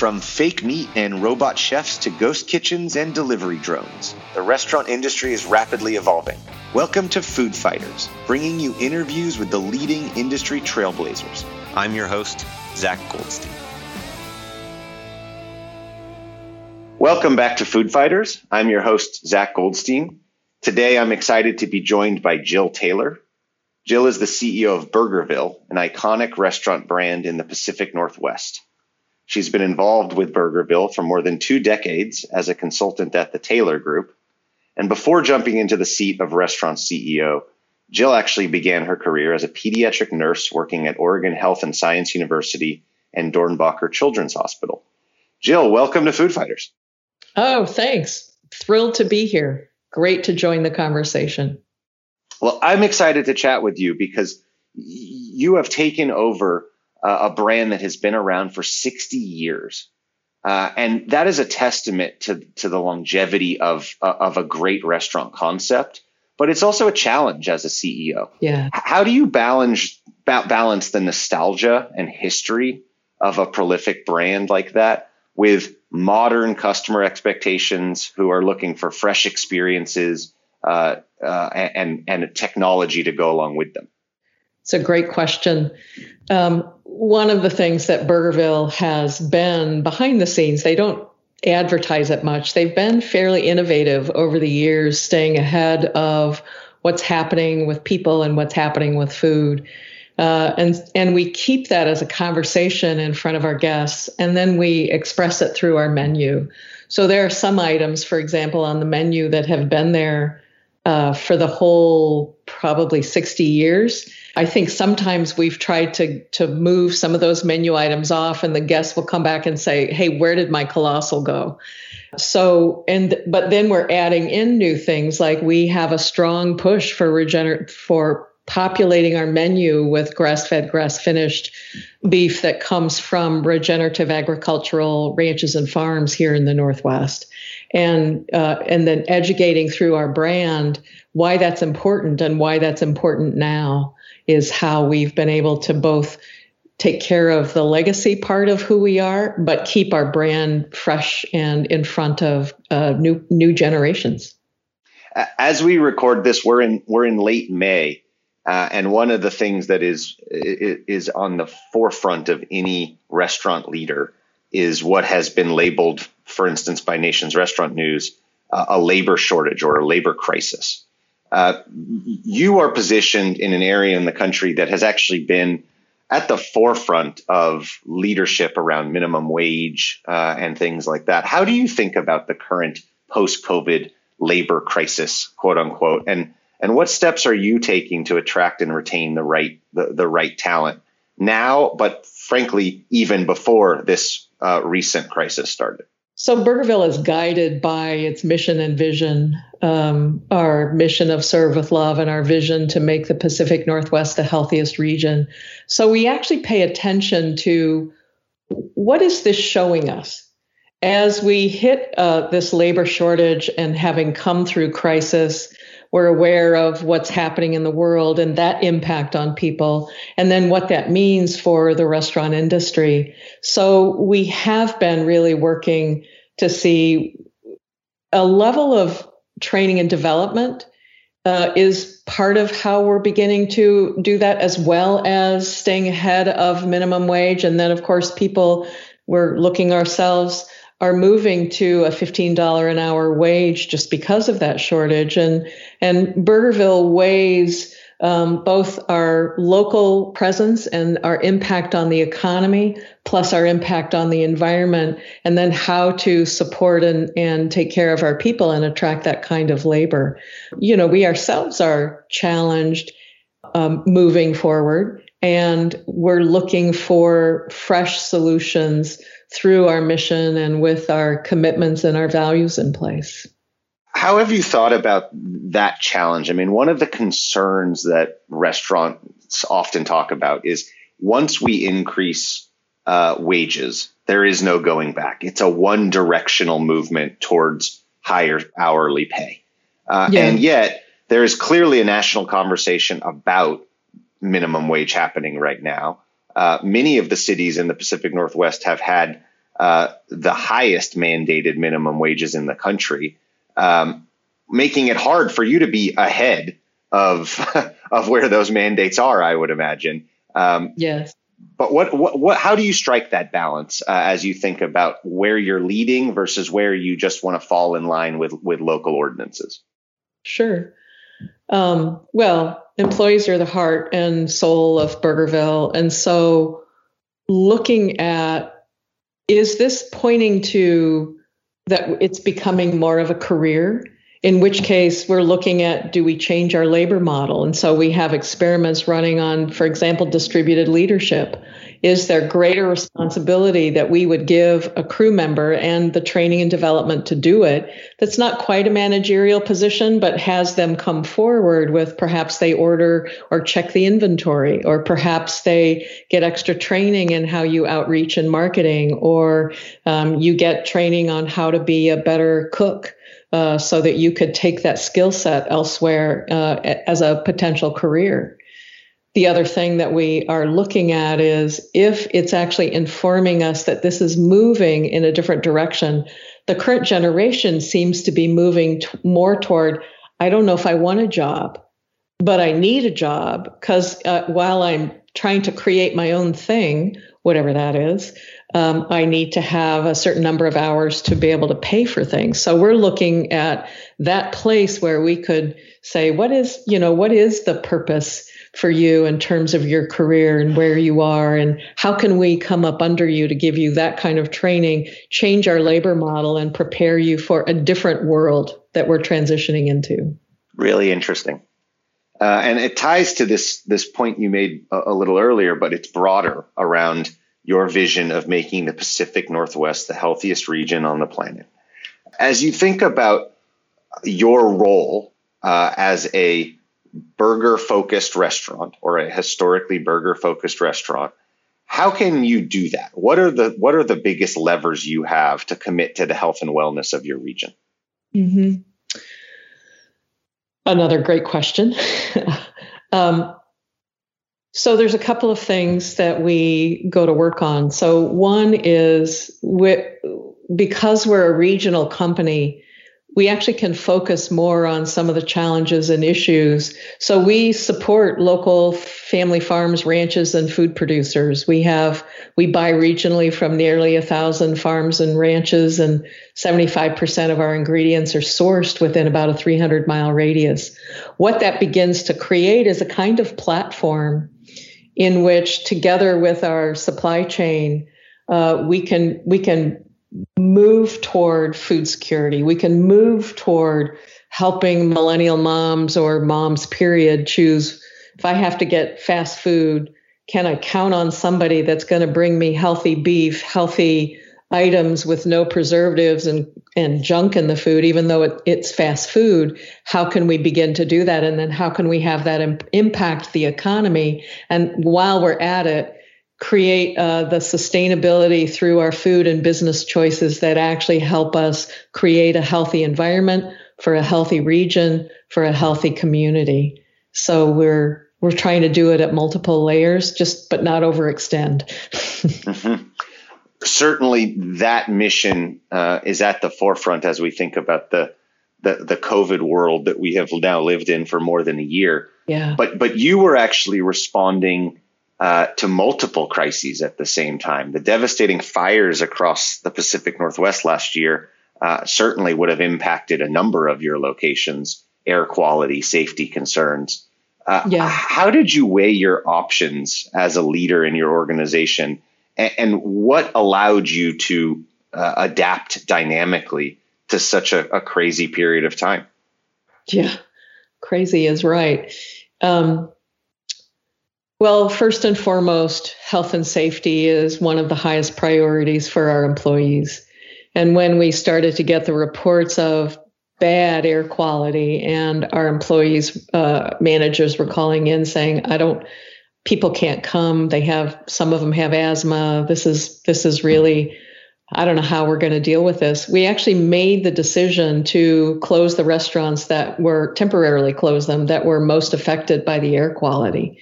From fake meat and robot chefs to ghost kitchens and delivery drones, the restaurant industry is rapidly evolving. Welcome to Food Fighters, bringing you interviews with the leading industry trailblazers. I'm your host, Zach Goldstein. Welcome back to Food Fighters. I'm your host, Zach Goldstein. Today, I'm excited to be joined by Jill Taylor. Jill is the CEO of Burgerville, an iconic restaurant brand in the Pacific Northwest. She's been involved with Burgerville for more than two decades as a consultant at the Taylor Group. And before jumping into the seat of restaurant CEO, Jill actually began her career as a pediatric nurse working at Oregon Health and Science University and Doernbecher Children's Hospital. Jill, welcome to Food Fighters. Oh, thanks. Thrilled to be here. Great to join the conversation. Well, I'm excited to chat with you because you have taken over a brand that has been around for 60 years. Uh, and that is a testament to, to the longevity of, uh, of a great restaurant concept, but it's also a challenge as a CEO. Yeah. How do you balance, ba- balance the nostalgia and history of a prolific brand like that with modern customer expectations who are looking for fresh experiences uh, uh, and, and technology to go along with them? It's a great question. Um, one of the things that Burgerville has been behind the scenes, they don't advertise it much. They've been fairly innovative over the years, staying ahead of what's happening with people and what's happening with food. Uh, and and we keep that as a conversation in front of our guests, and then we express it through our menu. So there are some items, for example, on the menu that have been there uh, for the whole probably 60 years I think sometimes we've tried to to move some of those menu items off, and the guests will come back and say, "Hey, where did my colossal go?" So, and but then we're adding in new things like we have a strong push for regener for populating our menu with grass-fed, grass-finished beef that comes from regenerative agricultural ranches and farms here in the Northwest, and uh, and then educating through our brand why that's important and why that's important now is how we've been able to both take care of the legacy part of who we are, but keep our brand fresh and in front of uh, new new generations. As we record this, we're in we're in late May, uh, and one of the things that is is on the forefront of any restaurant leader is what has been labeled, for instance, by Nation's Restaurant News, uh, a labor shortage or a labor crisis. Uh, you are positioned in an area in the country that has actually been at the forefront of leadership around minimum wage uh, and things like that. How do you think about the current post-COVID labor crisis, quote unquote, and and what steps are you taking to attract and retain the right the, the right talent now, but frankly, even before this uh, recent crisis started? So Burgerville is guided by its mission and vision, um, our mission of serve with love and our vision to make the Pacific Northwest the healthiest region. So we actually pay attention to what is this showing us? As we hit uh, this labor shortage and having come through crisis, we're aware of what's happening in the world and that impact on people, and then what that means for the restaurant industry. So we have been really working to see a level of training and development uh, is part of how we're beginning to do that, as well as staying ahead of minimum wage. And then, of course, people we're looking ourselves are moving to a $15 an hour wage just because of that shortage. And, and Burgerville weighs um, both our local presence and our impact on the economy, plus our impact on the environment, and then how to support and, and take care of our people and attract that kind of labor. You know, we ourselves are challenged um, moving forward, and we're looking for fresh solutions through our mission and with our commitments and our values in place. How have you thought about that challenge? I mean, one of the concerns that restaurants often talk about is once we increase uh, wages, there is no going back. It's a one directional movement towards higher hourly pay. Uh, yeah. And yet, there is clearly a national conversation about minimum wage happening right now. Uh, many of the cities in the Pacific Northwest have had uh, the highest mandated minimum wages in the country, um, making it hard for you to be ahead of of where those mandates are. I would imagine. Um, yes. But what, what, what, how do you strike that balance uh, as you think about where you're leading versus where you just want to fall in line with, with local ordinances? Sure. Um, well, employees are the heart and soul of Burgerville. And so looking at is this pointing to that it's becoming more of a career? in which case we're looking at do we change our labor model? And so we have experiments running on, for example, distributed leadership. Is there greater responsibility that we would give a crew member and the training and development to do it that's not quite a managerial position, but has them come forward with perhaps they order or check the inventory, or perhaps they get extra training in how you outreach and marketing, or um, you get training on how to be a better cook uh, so that you could take that skill set elsewhere uh, as a potential career. The other thing that we are looking at is if it's actually informing us that this is moving in a different direction. The current generation seems to be moving t- more toward I don't know if I want a job, but I need a job because uh, while I'm trying to create my own thing, whatever that is, um, I need to have a certain number of hours to be able to pay for things. So we're looking at that place where we could say, what is, you know, what is the purpose for you in terms of your career and where you are and how can we come up under you to give you that kind of training, change our labor model and prepare you for a different world that we're transitioning into. Really interesting. Uh, and it ties to this this point you made a, a little earlier, but it's broader around your vision of making the Pacific Northwest the healthiest region on the planet. As you think about your role uh, as a burger focused restaurant or a historically burger focused restaurant, how can you do that? What are the what are the biggest levers you have to commit to the health and wellness of your region? Mm-hmm. Another great question. um, so there's a couple of things that we go to work on. So one is we, because we're a regional company, we actually can focus more on some of the challenges and issues. So we support local family farms, ranches, and food producers. We have we buy regionally from nearly a thousand farms and ranches, and 75% of our ingredients are sourced within about a 300 mile radius. What that begins to create is a kind of platform in which, together with our supply chain, uh, we can we can move toward food security. We can move toward helping millennial moms or moms, period, choose if I have to get fast food, can I count on somebody that's going to bring me healthy beef, healthy items with no preservatives and, and junk in the food, even though it, it's fast food? How can we begin to do that? And then how can we have that Im- impact the economy? And while we're at it, create uh, the sustainability through our food and business choices that actually help us create a healthy environment for a healthy region for a healthy community. So we're we're trying to do it at multiple layers just but not overextend. Mm-hmm. certainly that mission uh, is at the forefront as we think about the, the the covid world that we have now lived in for more than a year. Yeah. But but you were actually responding uh, to multiple crises at the same time. The devastating fires across the Pacific Northwest last year uh, certainly would have impacted a number of your locations, air quality, safety concerns. Uh, yeah. How did you weigh your options as a leader in your organization, and, and what allowed you to uh, adapt dynamically to such a, a, crazy period of time? Yeah, crazy is right. Um, well, first and foremost, health and safety is one of the highest priorities for our employees. And when we started to get the reports of bad air quality and our employees, uh, managers were calling in saying, I don't, people can't come. They have, some of them have asthma. This is, this is really, I don't know how we're going to deal with this. We actually made the decision to close the restaurants that were temporarily close them that were most affected by the air quality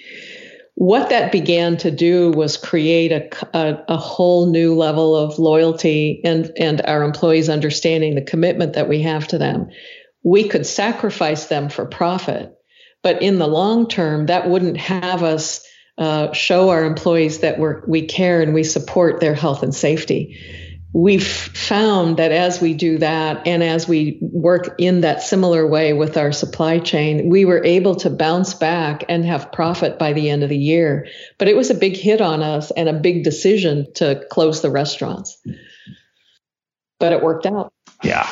what that began to do was create a, a, a, whole new level of loyalty and, and our employees understanding the commitment that we have to them. We could sacrifice them for profit, but in the long term, that wouldn't have us uh, show our employees that we we care and we support their health and safety we've found that as we do that and as we work in that similar way with our supply chain, we were able to bounce back and have profit by the end of the year. But it was a big hit on us and a big decision to close the restaurants. But it worked out. Yeah,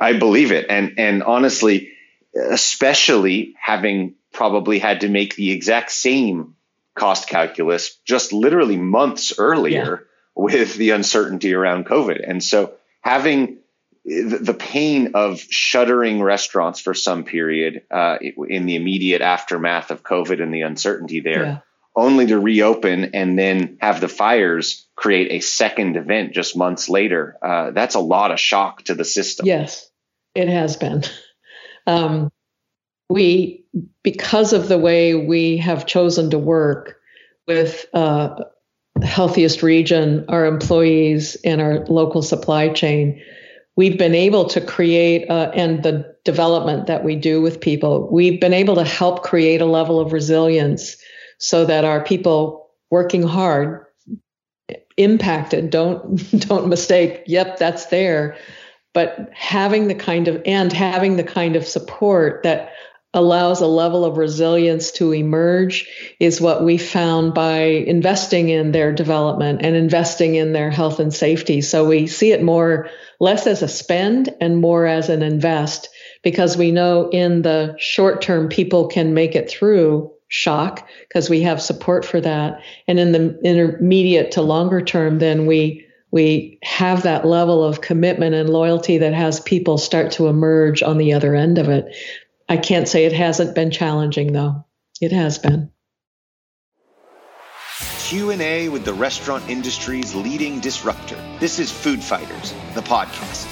I believe it. And and honestly, especially having probably had to make the exact same cost calculus just literally months earlier. Yeah with the uncertainty around COVID. And so having the pain of shuttering restaurants for some period uh, in the immediate aftermath of COVID and the uncertainty there, yeah. only to reopen and then have the fires create a second event just months later. Uh, that's a lot of shock to the system. Yes, it has been. Um, we, because of the way we have chosen to work with uh, healthiest region, our employees, and our local supply chain, we've been able to create, uh, and the development that we do with people, we've been able to help create a level of resilience so that our people working hard, impacted, don't don't mistake, yep, that's there, but having the kind of and having the kind of support that allows a level of resilience to emerge is what we found by investing in their development and investing in their health and safety. So we see it more less as a spend and more as an invest because we know in the short term people can make it through shock because we have support for that and in the intermediate to longer term then we we have that level of commitment and loyalty that has people start to emerge on the other end of it I can't say it hasn't been challenging though. It has been. Q&A with the restaurant industry's leading disruptor. This is Food Fighters, the podcast.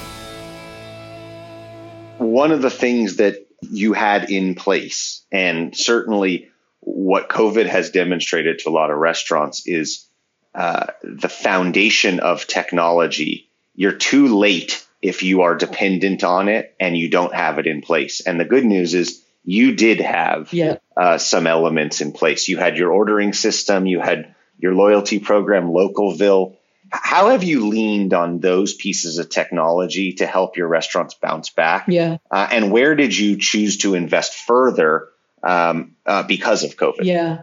One of the things that you had in place and certainly what COVID has demonstrated to a lot of restaurants is uh, the foundation of technology. You're too late if you are dependent on it and you don't have it in place. And the good news is you did have yeah. uh, some elements in place. You had your ordering system, you had your loyalty program, Localville. How have you leaned on those pieces of technology to help your restaurants bounce back? Yeah. Uh, and where did you choose to invest further um, uh, because of COVID? Yeah.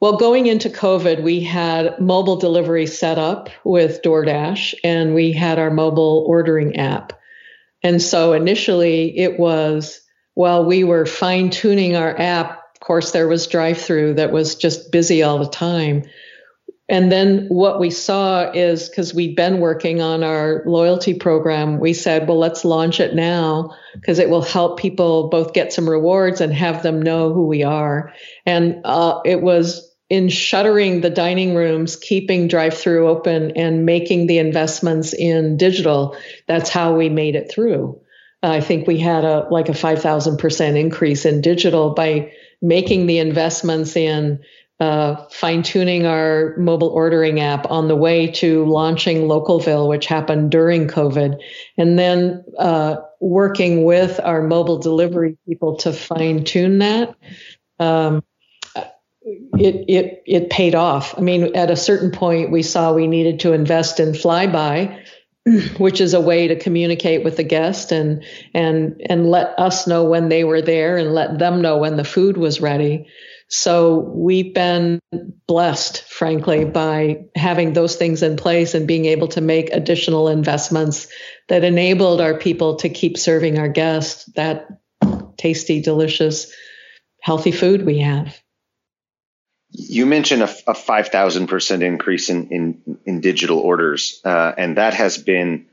Well, going into COVID, we had mobile delivery set up with DoorDash and we had our mobile ordering app. And so initially it was while we were fine tuning our app, of course, there was drive through that was just busy all the time. And then what we saw is because we'd been working on our loyalty program, we said, well, let's launch it now because it will help people both get some rewards and have them know who we are. And uh, it was in shuttering the dining rooms, keeping drive through open, and making the investments in digital, that's how we made it through. I think we had a like a 5,000% increase in digital by making the investments in uh, fine tuning our mobile ordering app on the way to launching Localville, which happened during COVID, and then uh, working with our mobile delivery people to fine tune that. Um, it it it paid off. I mean, at a certain point, we saw we needed to invest in Flybuy, which is a way to communicate with the guest and and and let us know when they were there and let them know when the food was ready. So we've been blessed, frankly, by having those things in place and being able to make additional investments that enabled our people to keep serving our guests that tasty, delicious, healthy food we have. You mentioned a, a five thousand percent increase in, in in digital orders, uh, and that has been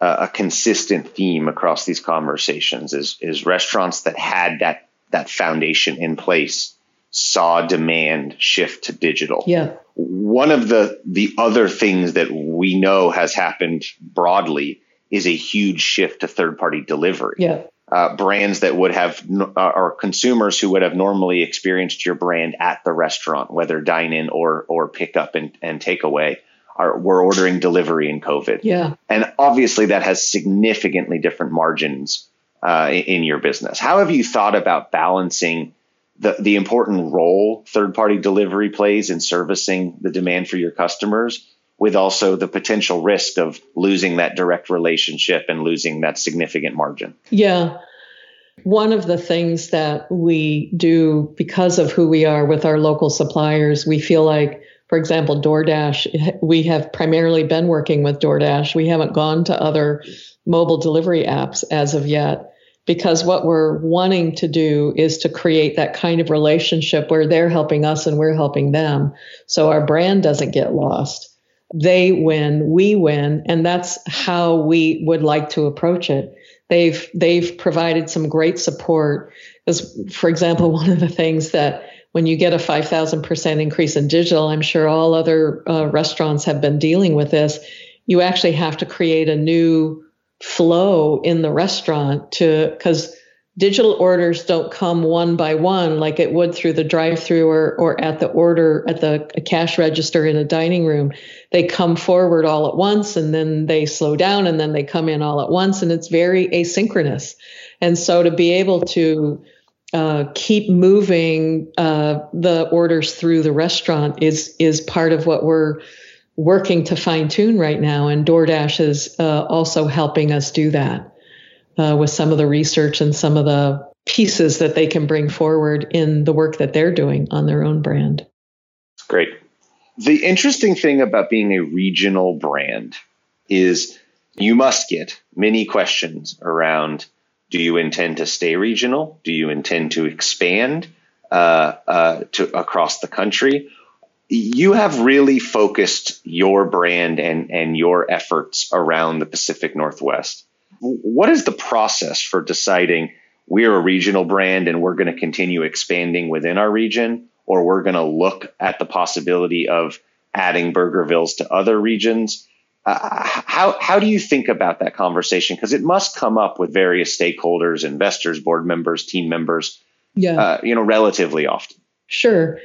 a, a consistent theme across these conversations. Is is restaurants that had that that foundation in place saw demand shift to digital. Yeah. One of the the other things that we know has happened broadly is a huge shift to third party delivery. Yeah. Uh, brands that would have uh, or consumers who would have normally experienced your brand at the restaurant, whether dine in or or pick up and, and take away, are were ordering delivery in COVID. Yeah, and obviously that has significantly different margins uh, in your business. How have you thought about balancing? The, the important role third party delivery plays in servicing the demand for your customers with also the potential risk of losing that direct relationship and losing that significant margin. Yeah. One of the things that we do because of who we are with our local suppliers, we feel like, for example, DoorDash, we have primarily been working with DoorDash. We haven't gone to other mobile delivery apps as of yet because what we're wanting to do is to create that kind of relationship where they're helping us and we're helping them so our brand doesn't get lost they win, we win, and that's how we would like to approach it. They've they've provided some great support. Because, for example, one of the things that when you get a 5,000% increase in digital, I'm sure all other uh, restaurants have been dealing with this. You actually have to create a new flow in the restaurant to because digital orders don't come one by one like it would through the drive-through or, or at the order at the cash register in a dining room. They come forward all at once and then they slow down and then they come in all at once and it's very asynchronous. And so to be able to uh, keep moving uh, the orders through the restaurant is is part of what we're working to fine tune right now and DoorDash is uh, also helping us do that uh, with some of the research and some of the pieces that they can bring forward in the work that they're doing on their own brand. It's Great. The interesting thing about being a regional brand is you must get many questions around do you intend to stay regional? Do you intend to expand uh, uh, to across the country? You have really focused your brand and, and your efforts around the Pacific Northwest what is the process for deciding we're a regional brand and we're going to continue expanding within our region, or we're going to look at the possibility of adding Burgervilles to other regions? Uh, how how do you think about that conversation? Because it must come up with various stakeholders, investors, board members, team members. Yeah, uh, you know, relatively often. Sure.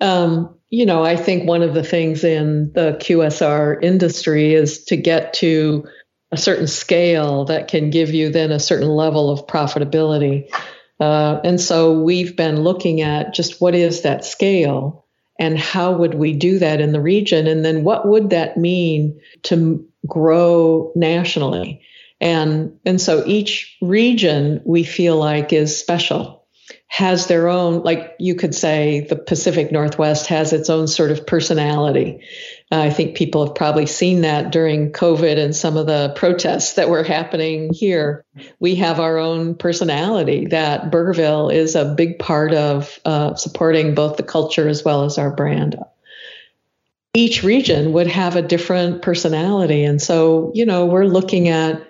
Um, you know, I think one of the things in the QSR industry is to get to a certain scale that can give you then a certain level of profitability. Uh, and so we've been looking at just what is that scale and how would we do that in the region? And then what would that mean to grow nationally? And, and so each region we feel like is special has their own, like you could say, the Pacific Northwest has its own sort of personality. Uh, I think people have probably seen that during COVID and some of the protests that were happening here. We have our own personality that Burgerville is a big part of uh, supporting both the culture as well as our brand. Each region would have a different personality. And so, you know, we're looking at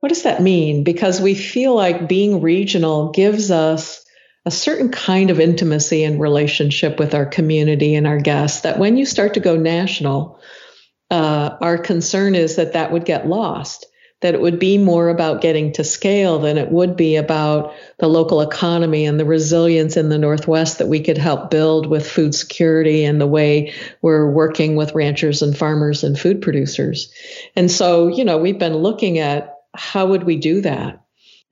what does that mean? Because we feel like being regional gives us a certain kind of intimacy and relationship with our community and our guests that when you start to go national, uh, our concern is that that would get lost, that it would be more about getting to scale than it would be about the local economy and the resilience in the Northwest that we could help build with food security and the way we're working with ranchers and farmers and food producers. And so, you know, we've been looking at how would we do that?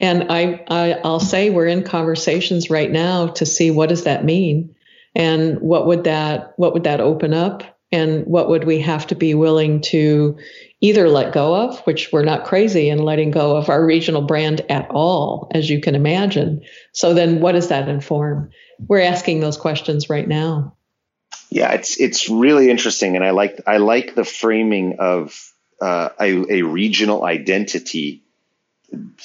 And I, I I'll say we're in conversations right now to see what does that mean, and what would that what would that open up, and what would we have to be willing to either let go of, which we're not crazy in letting go of our regional brand at all, as you can imagine. So then, what does that inform? We're asking those questions right now. Yeah, it's it's really interesting, and I like I like the framing of uh, a, a regional identity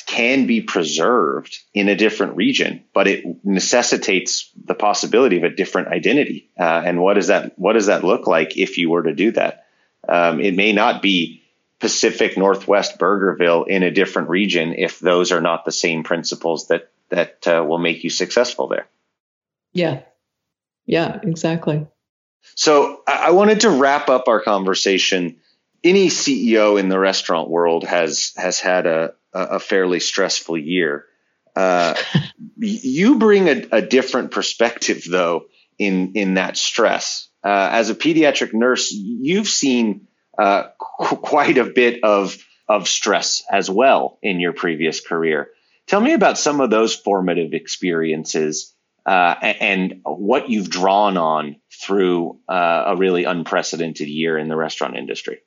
can be preserved in a different region, but it necessitates the possibility of a different identity. Uh, and what does that what does that look like if you were to do that? Um, it may not be Pacific Northwest Burgerville in a different region if those are not the same principles that that uh, will make you successful there. Yeah, yeah, exactly. So I wanted to wrap up our conversation. Any CEO in the restaurant world has has had a, a fairly stressful year. Uh, you bring a, a, different perspective, though, in in that stress. Uh, as a pediatric nurse, you've seen uh, qu- quite a bit of of stress as well in your previous career. Tell me about some of those formative experiences uh, and what you've drawn on through uh, a really unprecedented year in the restaurant industry.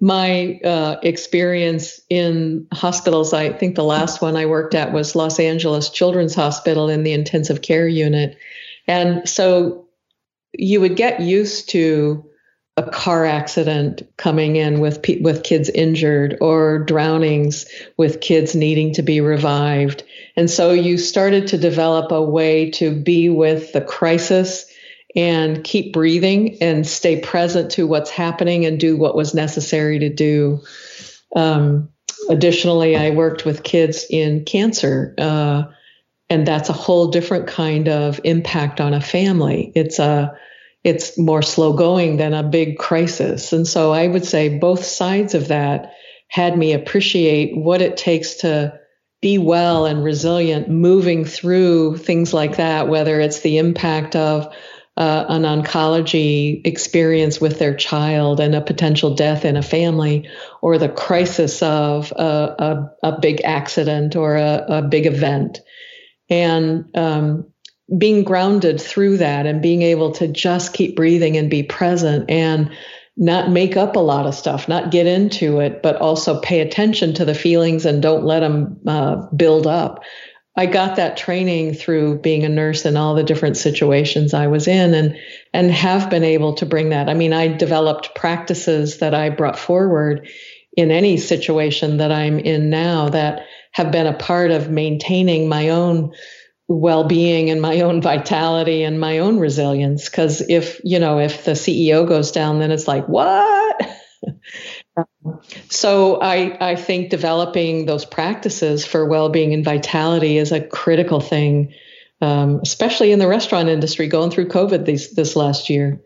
My uh, experience in hospitals, I think the last one I worked at was Los Angeles Children's Hospital in the intensive care unit. And so you would get used to a car accident coming in with with kids injured or drownings with kids needing to be revived. And so you started to develop a way to be with the crisis and keep breathing and stay present to what's happening and do what was necessary to do. Um, additionally, I worked with kids in cancer. Uh, and that's a whole different kind of impact on a family. It's a it's more slow going than a big crisis. And so I would say both sides of that had me appreciate what it takes to be well and resilient moving through things like that, whether it's the impact of uh, an oncology experience with their child and a potential death in a family, or the crisis of a, a, a big accident or a, a big event. And um, being grounded through that and being able to just keep breathing and be present and not make up a lot of stuff, not get into it, but also pay attention to the feelings and don't let them uh, build up. I got that training through being a nurse in all the different situations I was in and and have been able to bring that. I mean, I developed practices that I brought forward in any situation that I'm in now that have been a part of maintaining my own well-being and my own vitality and my own resilience because if you know if the ceo goes down then it's like what so i i think developing those practices for well-being and vitality is a critical thing um, especially in the restaurant industry going through covid these, this last year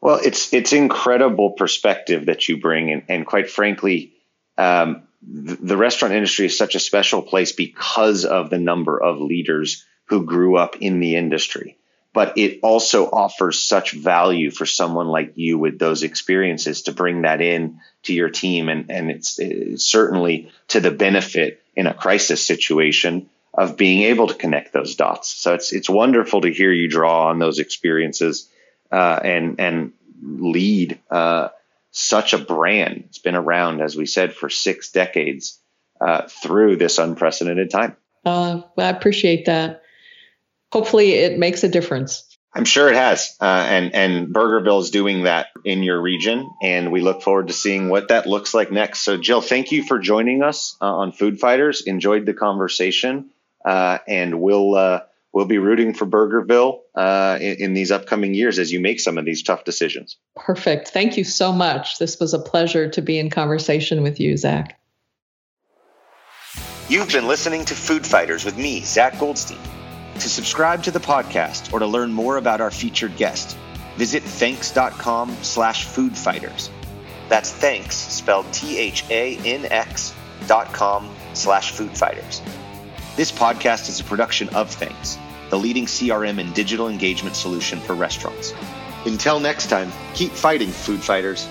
well it's it's incredible perspective that you bring and, and quite frankly um, the, the restaurant industry is such a special place because of the number of leaders who grew up in the industry. But it also offers such value for someone like you with those experiences to bring that in to your team. And, and it's, it's certainly to the benefit in a crisis situation of being able to connect those dots. So it's, it's wonderful to hear you draw on those experiences uh, and, and lead uh, such a brand. It's been around, as we said, for six decades uh, through this unprecedented time. Uh, I appreciate that hopefully it makes a difference. I'm sure it has, uh, and and Burgerville is doing that in your region, and we look forward to seeing what that looks like next. So, Jill, thank you for joining us uh, on Food Fighters. Enjoyed the conversation, uh, and we'll uh, we'll be rooting for Burgerville uh, in, in these upcoming years as you make some of these tough decisions. Perfect. Thank you so much. This was a pleasure to be in conversation with you, Zach. You've been listening to Food Fighters with me, Zach Goldstein. To subscribe to the podcast or to learn more about our featured guest, visit thanx.com slash foodfighters. That's thanks spelled T-H-A-N-X dot com slash foodfighters. This podcast is a production of Thanx, the leading CRM and digital engagement solution for restaurants. Until next time, keep fighting, food fighters.